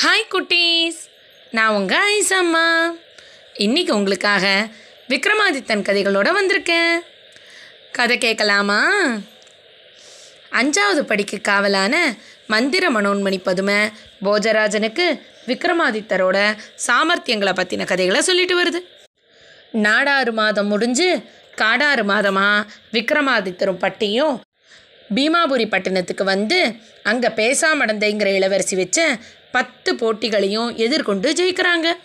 Hi குட்டீஸ். நான் உங்கள் ஐசம்மா இன்னைக்கு உங்களுக்காக விக்ரமாதித்தன் கதைகளோடு வந்திருக்கேன். கதை கேட்கலாமா? அஞ்சாவது படிக்கு காவலான மந்திர மனோன்மணி பதுமை போஜராஜனுக்கு விக்ரமாதித்தரோட சாமர்த்தியங்களை பற்றின கதைகளை சொல்லிட்டு வருது. நாடாறு மாதம் முடிஞ்சு காடாறு மாதமாக விக்ரமாதித்தரும் பட்டியும் பீமாபுரி பட்டினத்துக்கு வந்து அங்கே பேசாமடந்தைங்கிற இளவரசி வச்ச பத்து போட்டிகளையும் எதிர்கொண்டு ஜெயிக்கிறாங்க.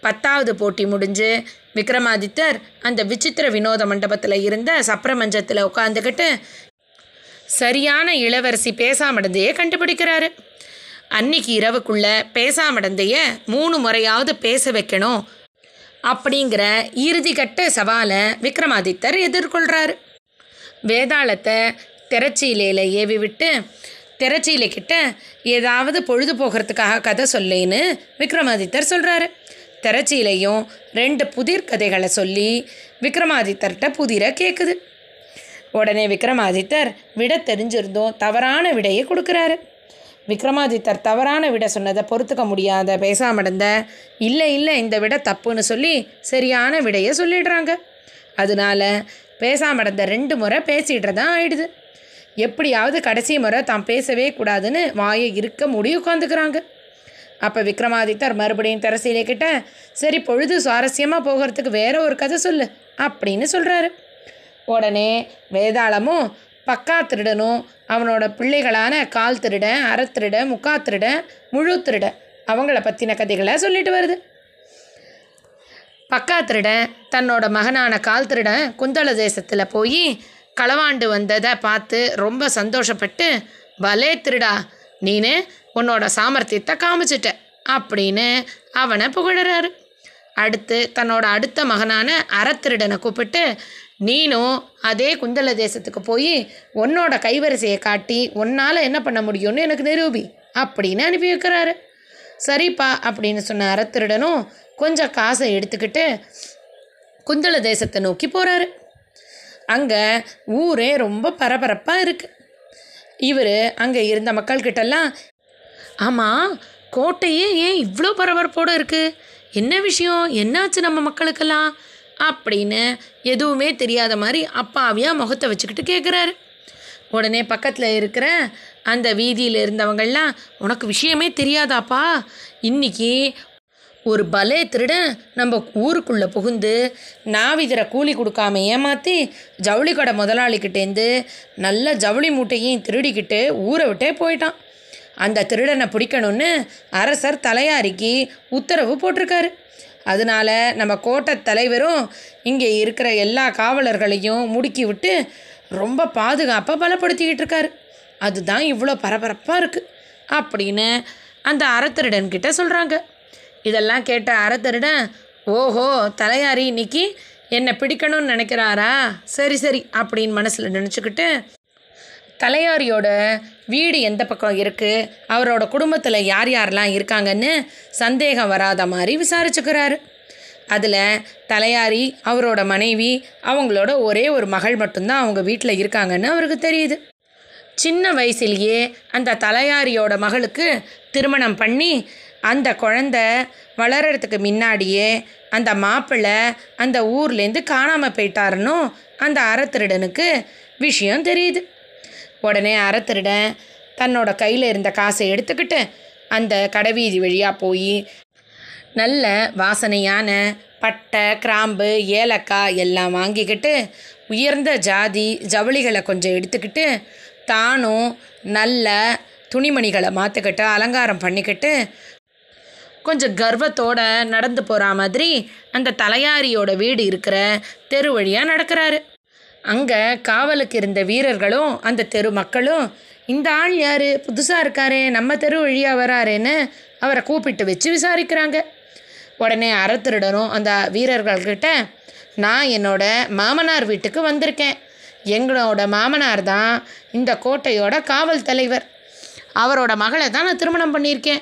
பத்தாவது போட்டி முடிஞ்சு விக்ரமாதித்தர் அந்த விசித்திர வினோத மண்டபத்தில் இருந்த சப்ரமஞ்சத்தில் உட்காந்துக்கிட்டு சரியான இளவரசி பேசாமடந்தையை கண்டுபிடிக்கிறாரு. அன்னைக்கு இரவுக்குள்ள பேசாமடந்தைய மூணு முறையாவது பேச வைக்கணும் அப்படிங்கிற இறுதிக்கட்ட சவாலை விக்ரமாதித்தர் எதிர்கொள்கிறாரு வேதாளத்தை திரச்சியிலேயே ஏவி விட்டு திரச்சீலை கிட்ட ஏதாவது பொழுது போகிறதுக்காக கதை சொல்லேன்னு விக்ரமாதித்தர் சொல்கிறாரு திரச்சீலையும் ரெண்டு புதிர் கதைகளை சொல்லி விக்ரமாதித்தர்கிட்ட புதிரை கேட்குது உடனே விக்ரமாதித்தர் விட தெரிஞ்சிருந்தும் தவறான விடையை கொடுக்குறாரு. விக்ரமாதித்தர் தவறான விட சொன்னதை பொறுத்துக்க முடியாத பேசாமடந்த இல்லை இல்லை இந்த விட தப்புன்னு சொல்லி சரியான விடையை சொல்லிடுறாங்க. அதனால பேசாமடந்த ரெண்டு முறை பேசிடுறதா ஆயிடுது. எப்படியாவது கடைசி முறை தான் பேசவே கூடாதுன்னு வாயை இருக்க முடி உட்காந்துக்கிறாங்க அப்போ விக்ரமாதித்தர் மறுபடியும் தெரசீலை கிட்ட சரி பொழுது சுவாரஸ்யமாக போகிறதுக்கு வேற ஒரு கதை சொல்லு அப்படின்னு சொல்கிறாரு உடனே வேதாளமும் பக்கா திருடனும் அவனோட பிள்ளைகளான கால் திருடன் அறத்திருடன் முக்கா திருடன் முழு திருடன் அவங்கள பற்றின கதைகளை சொல்லிட்டு வருது. பக்கா திருடன் தன்னோட மகனான கால் திருடன் குந்தள தேசத்தில் போய் களவாண்டு வந்ததை பார்த்து ரொம்ப சந்தோஷப்பட்டு பலே திருடா நீனு உன்னோட சாமர்த்தியத்தை காமிச்சிட்ட அப்படின்னு அவனை புகழறாரு. அடுத்து தன்னோட அடுத்த மகனான அறத்திருடனை கூப்பிட்டு நீனும் அதே குந்தல தேசத்துக்கு போய் உன்னோட கைவரிசையை காட்டி உன்னால் என்ன பண்ண முடியும்னு எனக்கு நிரூபி அப்படின்னு அனுப்பி வைக்கிறாரு. சரிப்பா அப்படின்னு சொன்ன அறத்திருடனும் கொஞ்சம் காசை எடுத்துக்கிட்டு குந்தள தேசத்தை நோக்கி போகிறாரு அங்கே ஊரே ரொம்ப பரபரப்பாக இருக்குது இவர் அங்கே இருந்த மக்கள்கிட்டெல்லாம் ஆமாம் கோட்டையே ஏன் இவ்வளோ பரபரப்போடு இருக்குது என்ன விஷயம்? என்னாச்சு நம்ம மக்களுக்கெல்லாம்? அப்படின்னு எதுவுமே தெரியாத மாதிரி அப்பாவியாக முகத்தை வச்சுக்கிட்டு கேட்குறாரு உடனே பக்கத்தில் இருக்கிற அந்த வீதியில் இருந்தவங்கள்லாம் உனக்கு விஷயமே தெரியாதாப்பா? இன்னைக்கு ஒரு பலே திருடன் நம்ம ஊருக்குள்ளே புகுந்து நாவிதரை கூலி கொடுக்காம ஏமாற்றி ஜவுளி கடை முதலாளிக்கிட்டேருந்து நல்ல ஜவுளி மூட்டையும் திருடிக்கிட்டு ஊரை விட்டே போயிட்டான். அந்த திருடனை பிடிக்கணும்னு அரசர் தலையாரிக்கு உத்தரவு போட்டிருக்காரு. அதனால நம்ம கோட்டை தலைவரும் இங்கே இருக்கிற எல்லா காவலர்களையும் முடுக்கி விட்டு ரொம்ப பாதுகாப்பாக பலப்படுத்திக்கிட்டு இருக்காரு. அதுதான் இவ்வளோ பரபரப்பாக இருக்குது அப்படின்னு அந்த அறத்திருடன்கிட்ட சொல்கிறாங்க இதெல்லாம் கேட்ட அறத்தருடன் ஓஹோ தலையாரி இன்னைக்கு என்னை பிடிக்கணும்னு நினைக்கிறாரா? சரி சரி அப்படின்னு மனசில் நினச்சிக்கிட்டு தலையாரியோட வீடு எந்த பக்கம் இருக்குது அவரோட குடும்பத்தில் யார் யாரெல்லாம் இருக்காங்கன்னு சந்தேகம் வராத மாதிரி விசாரிச்சுக்கிறாரு. அதில் தலையாரி அவரோட மனைவி அவங்களோட ஒரே ஒரு மகள் மட்டும்தான் அவங்க வீட்டில் இருக்காங்கன்னு அவருக்கு தெரியுது. சின்ன வயசுலேயே அந்த தலையாரியோட மகளுக்கு திருமணம் பண்ணி அந்த குழந்த வளர்கிறதுக்கு முன்னாடியே அந்த மாப்பிள்ளை அந்த ஊர்லேருந்து காணாமல் போயிட்டாருன்னு அந்த அறத்திருடனுக்கு விஷயம் தெரியுது. உடனே அறத்திருடன் தன்னோட கையில் இருந்த காசை எடுத்துக்கிட்டு அந்த கடைவீதி வழியாக போய் நல்ல வாசனையான பட்டை கிராம்பு ஏலக்காய் எல்லாம் வாங்கிக்கிட்டு உயர்ந்த ஜாதி ஜவுளிகளை கொஞ்சம் எடுத்துக்கிட்டு தானும் நல்ல துணிமணிகளை மாற்றிக்கிட்டு அலங்காரம் பண்ணிக்கிட்டு கொஞ்சம் கர்வத்தோட நடந்து போகிற மாதிரி அந்த தலையாரியோட வீடு இருக்கிற தெரு வழியாக நடக்கிறாரு. அங்கே காவலுக்கு இருந்த வீரர்களும் அந்த தெரு மக்களும் இந்த ஆள் யார்? புதுசாக இருக்காரே நம்ம தெரு வழியாக வராருன்னு அவரை கூப்பிட்டு வச்சு விசாரிக்கிறாங்க. உடனே அறத்திருடனும் அந்த வீரர்கள்கிட்ட நான் என்னோட மாமனார் வீட்டுக்கு வந்திருக்கேன். எங்களோட மாமனார் தான் இந்த கோட்டையோட காவல் தலைவர். அவரோட மகளை தான் நான் திருமணம் பண்ணியிருக்கேன்.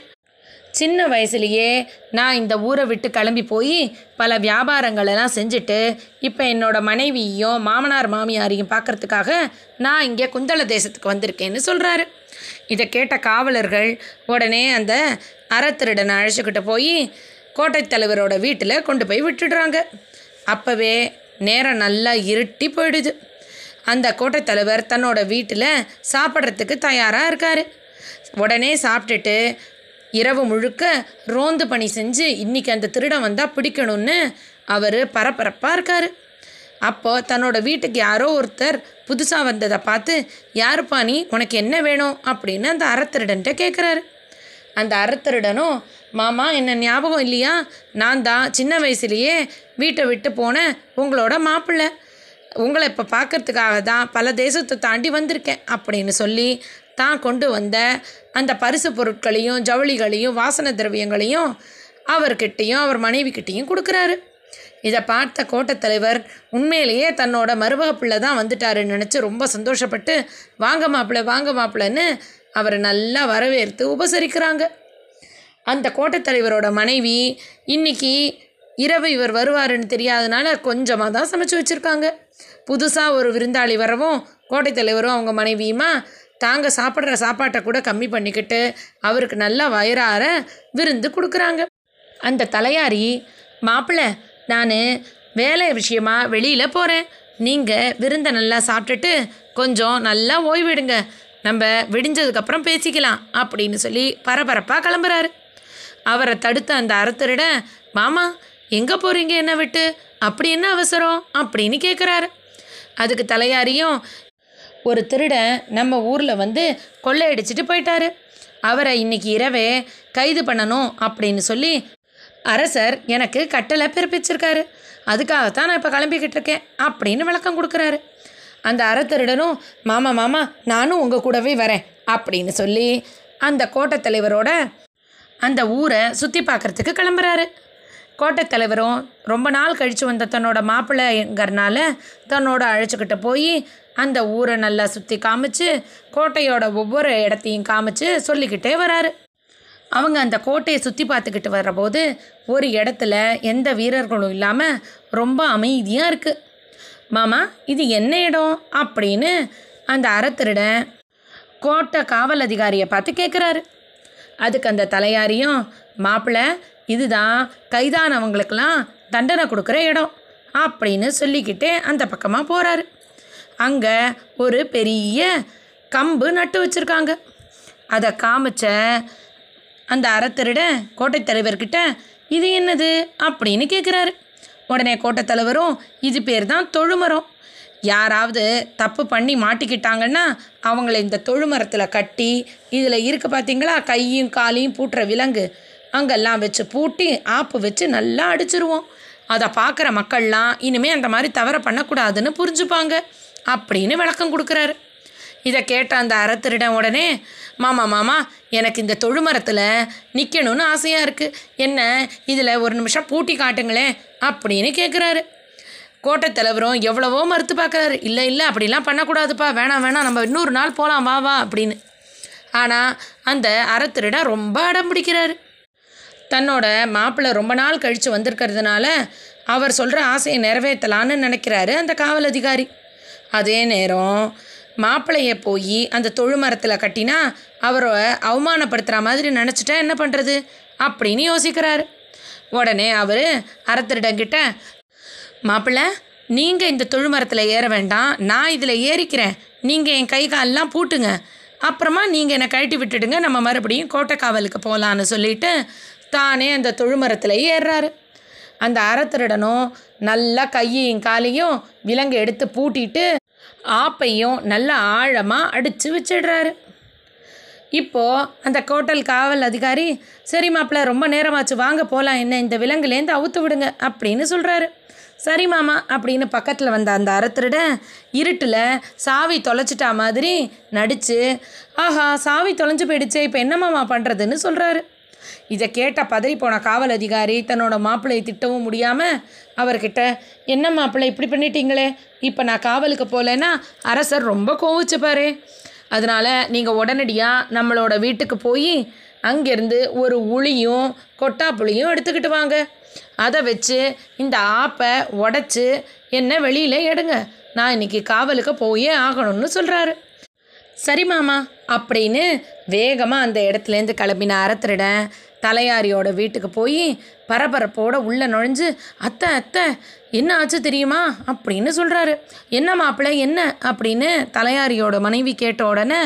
சின்ன வயசுலேயே நான் இந்த ஊரை விட்டு கிளம்பி போய் பல வியாபாரங்களெல்லாம் செஞ்சுட்டு இப்போ என்னோட மனைவியையும் மாமனார் மாமியாரையும் பார்க்கறதுக்காக நான் இங்கே குந்தள தேசத்துக்கு வந்திருக்கேன்னு சொல்கிறாரு இதை கேட்ட காவலர்கள் உடனே அந்த அறத்திருடனை அழைச்சிக்கிட்டு போய் கோட்டைத்தலைவரோட வீட்டில் கொண்டு போய் விட்டுடுறாங்க. அப்போவே நேரம் நல்லா இருட்டி போயிடுது. அந்த கோட்டைத்தலைவர் தன்னோட வீட்டில் சாப்பிட்றதுக்கு தயாராக இருக்கார். உடனே சாப்பிட்டுட்டு இரவு முழுக்க ரோந்து பணி செஞ்சு இன்றைக்கி அந்த திருடன் வந்தால் பிடிக்கணும்னு அவர் பரபரப்பாக இருக்கார். அப்போது தன்னோட வீட்டுக்கு யாரோ ஒருத்தர் புதுசாக வந்ததை பார்த்து யாருப்பா நீ? உனக்கு என்ன வேணும்? அப்படின்னு அந்த அறத்திருடன்ட்ட கேட்குறாரு அந்த அறத்திருடனும் மாமா என்ன ஞாபகம் இல்லையா? நான் தான் சின்ன வயசுலேயே வீட்டை விட்டு போனேன் உங்களோட மாப்பிள்ளை. உங்களை இப்போ பார்க்கறதுக்காக தான் பல தேசத்தை தாண்டி வந்திருக்கேன் அப்படின்னு சொல்லி தான் கொண்டு வந்த அந்த பரிசு பொருட்களையும் ஜவுளிகளையும் வாசன திரவியங்களையும் அவர்கிட்டையும் அவர் மனைவிக்கிட்டேயும் கொடுக்குறாரு. இதை பார்த்த கோட்டத்தலைவர் உண்மையிலேயே தன்னோட மருமக பிள்ளை தான் வந்துட்டாருன்னு நினச்சி ரொம்ப சந்தோஷப்பட்டு வாங்க மாப்பிள்ளை வாங்க மாப்பிள்ளைன்னு அவரை நல்லா வரவேற்று உபசரிக்கிறாங்க. அந்த கோட்டத்தலைவரோட மனைவி இன்னைக்கு இரவு இவர் வருவாருன்னு தெரியாதனால கொஞ்சமாக தான் சமைச்சு வச்சுருக்காங்க. புதுசாக ஒரு விருந்தாளி வரவும் கோட்டைத் தலைவரும் அவங்க மனைவியுமா தாங்க சாப்பிட்ற சாப்பாட்டை கூட கம்மி பண்ணிக்கிட்டு அவருக்கு நல்லா வயிறார விருந்து கொடுக்குறாங்க. அந்த தலையாரி மாப்பிள்ளை நான் வேலை விஷயமா வெளியில் போகிறேன் நீங்கள் விருந்தை நல்லா சாப்பிட்டுட்டு கொஞ்சம் நல்லா ஓய்விடுங்க. நம்ம விடிஞ்சதுக்கப்புறம் பேசிக்கலாம் அப்படின்னு சொல்லி பரபரப்பாக கிளம்புறாரு. அவரை தடுத்த அந்த அறத்திருட மாமா எங்கே போகிறீங்க என்ன விட்டு? அப்படி என்ன அவசரம்? அப்படின்னு கேட்குறாரு அதுக்கு தலையாரியும் ஒரு திருடன் நம்ம ஊரில் வந்து கொள்ளையடிச்சிட்டு போயிட்டாரு. அவரை இன்னைக்கு இரவே கைது பண்ணணும் அப்படின்னு சொல்லி அரசர் எனக்கு கட்டளை பிறப்பிச்சிருக்காரு. அதுக்காகத்தான் நான் இப்போ கிளம்பிக்கிட்டு இருக்கேன் அப்படின்னு விளக்கம் கொடுக்குறாரு. அந்த அறத்திருடனும் மாமா மாமா நானும் உங்கள் கூடவே வரேன் அப்படின்னு சொல்லி அந்த கோட்டத்தலைவரோட அந்த ஊரை சுற்றி பார்க்குறதுக்கு கிளம்புறாரு. கோட்டத்தலைவரும் ரொம்ப நாள் கழித்து வந்த தன்னோட மாப்பிள்ளைங்கிறனால தன்னோட அழைச்சிக்கிட்டு போய் அந்த ஊரை நல்லா சுற்றி காமிச்சு கோட்டையோட ஒவ்வொரு இடத்தையும் காமிச்சு சொல்லிக்கிட்டே வராரு. அவங்க அந்த கோட்டையை சுற்றி பார்த்துக்கிட்டு வர்றபோது ஒரு இடத்துல எந்த வீரர்களும் இல்லாமல் ரொம்ப அமைதியாக இருக்குது மாமா இது என்ன இடம்? அப்படின்னு அந்த அறத்திருடன் கோட்டை காவல் அதிகாரியை பார்த்து கேட்குறாரு அதுக்கு அந்த தலையாரியும் மாப்பிள்ளை இதுதான் கைதானவங்களுக்கெல்லாம் தண்டனை கொடுக்குற இடம் அப்படின்னு சொல்லிக்கிட்டே அந்த பக்கமாக போகிறாரு அங்கே ஒரு பெரிய கம்பு நட்டு வச்சுருக்காங்க. அதை காமிச்ச அந்த அறத்திருட கோட்டைத் தலைவர்கிட்ட இது என்னது? அப்படின்னு கேட்குறாரு உடனே கோட்டைத்தலைவரும் இது பேர் தான் தொழுமரம். யாராவது தப்பு பண்ணி மாட்டிக்கிட்டாங்கன்னா அவங்கள இந்த தொழுமரத்தில் கட்டி இதில் இருக்குது பார்த்தீங்களா கையும் காலையும் பூட்டுற விலங்கு. அங்கெல்லாம் வச்சு பூட்டி ஆப்பு வச்சு நல்லா அடிச்சிருவோம். அதை பார்க்குற மக்கள்லாம் இனிமேல் அந்த மாதிரி தவற பண்ணக்கூடாதுன்னு புரிஞ்சுப்பாங்க. அப்படின்னு விளக்கம் கொடுக்குறாரு. இதை கேட்ட அந்த அறத்திரிடம் உடனே மாமா மாமா எனக்கு இந்த தொழுமரத்தில் நிற்கணும்னு ஆசையாக இருக்குது என்ன இதில் ஒரு நிமிஷம் பூட்டி காட்டுங்களேன் அப்படின்னு கேட்குறாரு கோட்டை தலைவரும் எவ்வளவோ மறுத்து பார்க்குறாரு. இல்லை இல்லை அப்படிலாம் பண்ணக்கூடாதுப்பா. வேணாம் வேணாம். நம்ம இன்னொரு நாள் போகலாம் வா வா அப்படின்னு. ஆனால் அந்த அறத்திருடன் ரொம்ப அடம் பிடிக்கிறாரு. தன்னோட மாப்பிள்ளை ரொம்ப நாள் கழித்து வந்திருக்கிறதுனால அவர் சொல்கிற ஆசையை நிறைவேற்றலான்னு நினைக்கிறாரு அந்த காவல் அதிகாரி. அதே நேரம் மாப்பிள்ளைய போய் அந்த தொழுமரத்தில் கட்டினா அவரை அவமானப்படுத்துகிற மாதிரி நினச்சிட்டா என்ன பண்ணுறது அப்படின்னு யோசிக்கிறாரு. உடனே அவர் அறத்திருடங்கிட்ட மாப்பிள்ளை நீங்கள் இந்த தொழுமரத்தில் ஏற வேண்டாம். நான் இதில் ஏறிக்கிறேன். நீங்கள் என் கை காலெலாம் பூட்டுங்க. அப்புறமா நீங்கள் என்னை கழட்டி விட்டுடுங்க. நம்ம மறுபடியும் கோட்டை காவலுக்கு போகலான்னு சொல்லிட்டு தானே அந்த தொழுமரத்தில் ஏறுறாரு. அந்த அறத்திருடனும் நல்லா கையையும் காலையும் விலங்கு எடுத்து பூட்டிட்டு ஆப்பையும் நல்லா ஆழமாக அடித்து வச்சிடுறாரு. இப்போது அந்த கோட்டல் காவல் அதிகாரி சரி மாப்பிள்ள ரொம்ப நேரமாச்சு வாங்க போகலாம் என்ன இந்த விலங்குலேருந்து அவுத்து விடுங்க அப்படின்னு சொல்கிறாரு சரி மாமா அப்படின்னு பக்கத்தில் வந்த அந்த அறத்திருட இருட்டில் சாவி தொலைச்சிட்டா மாதிரி நடித்து ஆஹா சாவி தொலைஞ்சு போயிடுச்சே இப்போ என்ன மாமா பண்ணுறதுன்னு சொல்கிறாரு இதை கேட்ட பதறி போன காவல் அதிகாரி தன்னோட மாப்பிள்ளையை திட்டவும் முடியாமல் அவர்கிட்ட என்ன மாப்பிள்ளை இப்படி பண்ணிட்டீங்களே? இப்போ நான் காவலுக்கு போகலன்னா அரசர் ரொம்ப கோவிச்சுப்பாரு அதனால் நீங்கள் உடனடியாக நம்மளோட வீட்டுக்கு போய் அங்கேருந்து ஒரு உளியும் கொட்டாப்புளியும் எடுத்துக்கிட்டு வாங்க. அதை வச்சு இந்த ஆப்பை உடச்சி என்ன வெளியில் எடுங்க. நான் இன்னைக்கு காவலுக்கு போயே ஆகணும்னு சொல்கிறாரு சரி மாமா அப்படின்னு வேகமாக அந்த இடத்துலேருந்து கிளம்பின அறத்திருடன் தலையாரியோட வீட்டுக்கு போய் பரபரப்போட உள்ளே நுழைஞ்சு அத்தை அத்தை என்ன ஆச்சு தெரியுமா? அப்படின்னு சொல்கிறாரு என்ன மாப்பிள்ளை என்ன? அப்படின்னு தலையாரியோட மனைவி கேட்ட உடனே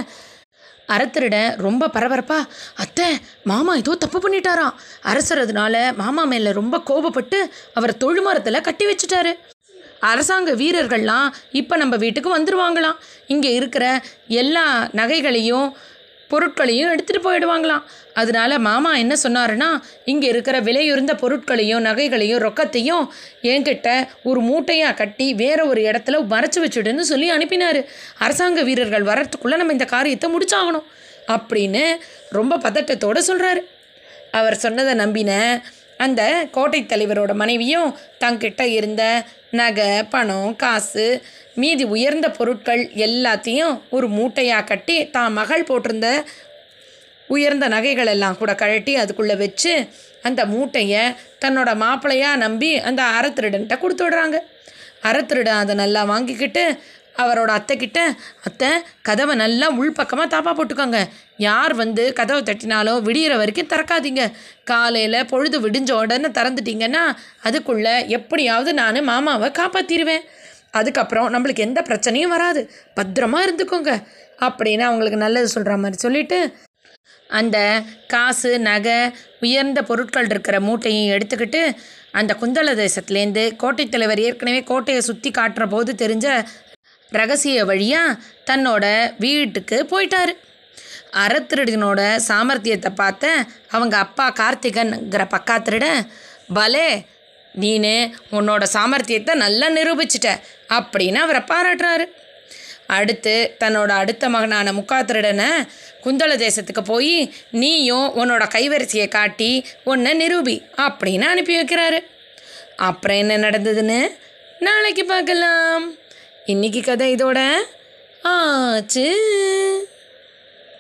அறத்திருடன் ரொம்ப பரபரப்பா அத்தை மாமா ஏதோ தப்பு பண்ணிட்டாராம். அரசரதுனால மாமா மேலே ரொம்ப கோபப்பட்டு அவர் தொழுமரத்தில் கட்டி வச்சுட்டாரு. அரசாங்க வீரர்கள்லாம் இப்போ நம்ம வீட்டுக்கு வந்துடுவாங்களாம் இங்கே இருக்கிற எல்லா நகைகளையும் பொருட்களையும் எடுத்துகிட்டு போயிடுவாங்களாம். அதனால மாமா என்ன சொன்னாருன்னா இங்கே இருக்கிற விலையுறந்த பொருட்களையும் நகைகளையும் ரொக்கத்தையும் என்கிட்ட ஒரு மூட்டையாக கட்டி வேற ஒரு இடத்துல மறைச்சி வச்சுடுன்னு சொல்லி அனுப்பினார். அரசாங்க வீரர்கள் வர்றதுக்குள்ளே நம்ம இந்த காரியத்தை முடிச்சாகணும். அப்படின்னு ரொம்ப பதட்டத்தோடு சொல்கிறாரு அவர் சொன்னதை நம்பின அந்த கோட்டை தலைவரோட மனைவியும் தங்கிட்ட இருந்த நகை பணம் காசு மீதி உயர்ந்த பொருட்கள் எல்லாத்தையும் ஒரு மூட்டையாக கட்டி தான் மகள் போட்டிருந்த உயர்ந்த நகைகள் எல்லாம் கூட கழட்டி அதுக்குள்ளே வச்சு அந்த மூட்டையை தன்னோட மாப்பிள்ளையாக நம்பி அந்த அறத்திருடன்ட்ட கொடுத்து விடுறாங்க. அறத்திருடன் அதை நல்லா வாங்கிக்கிட்டு அவரோட அத்தைக்கிட்ட அத்தை கதவை நல்லா உள்பக்கமாக தாப்பா போட்டுக்கோங்க. யார் வந்து கதவை தட்டினாலும் விடியிற வரைக்கும் திறக்காதீங்க. காலையில் பொழுது விடிஞ்ச உடனே திறந்துட்டீங்கன்னா அதுக்குள்ளே எப்படியாவது நான் மாமாவை காப்பாற்றிடுவேன் அதுக்கப்புறம் நம்மளுக்கு எந்த பிரச்சனையும் வராது. பத்திரமா இருந்துக்கோங்க. அப்படின்னு அவங்களுக்கு நல்லது சொல்கிற மாதிரி சொல்லிட்டு அந்த காசு நகை உயர்ந்த பொருட்கள் இருக்கிற மூட்டையும் எடுத்துக்கிட்டு அந்த குந்தள தேசத்துலேருந்து கோட்டை தலைவர் ஏற்கனவே கோட்டையை சுற்றி காட்டுற போது தெரிஞ்ச ரகசிய வழியாக தன்னோட வீட்டுக்கு போயிட்டாரு. அறத்திருடனோட சாமர்த்தியத்தை பார்த்த அவங்க அப்பா கார்த்திகன்கிற பக்காத்திருட பலே நீனு உன்னோட சாமர்த்தியத்தை நல்லா நிரூபிச்சிட்ட அப்படின்னு அவரை பாராட்டுறாரு. அடுத்து தன்னோட அடுத்த மகனான முக்காத்திருடனை குந்தள தேசத்துக்கு போய் நீயும் உன்னோட கைவரிசையை காட்டி உன்னை நிரூபி அப்படின்னு அனுப்பி வைக்கிறாரு. அப்புறம் என்ன நடந்ததுன்னு நாளைக்கு பார்க்கலாம். இன்னைக்கு கதை இதோட ஆச்சு.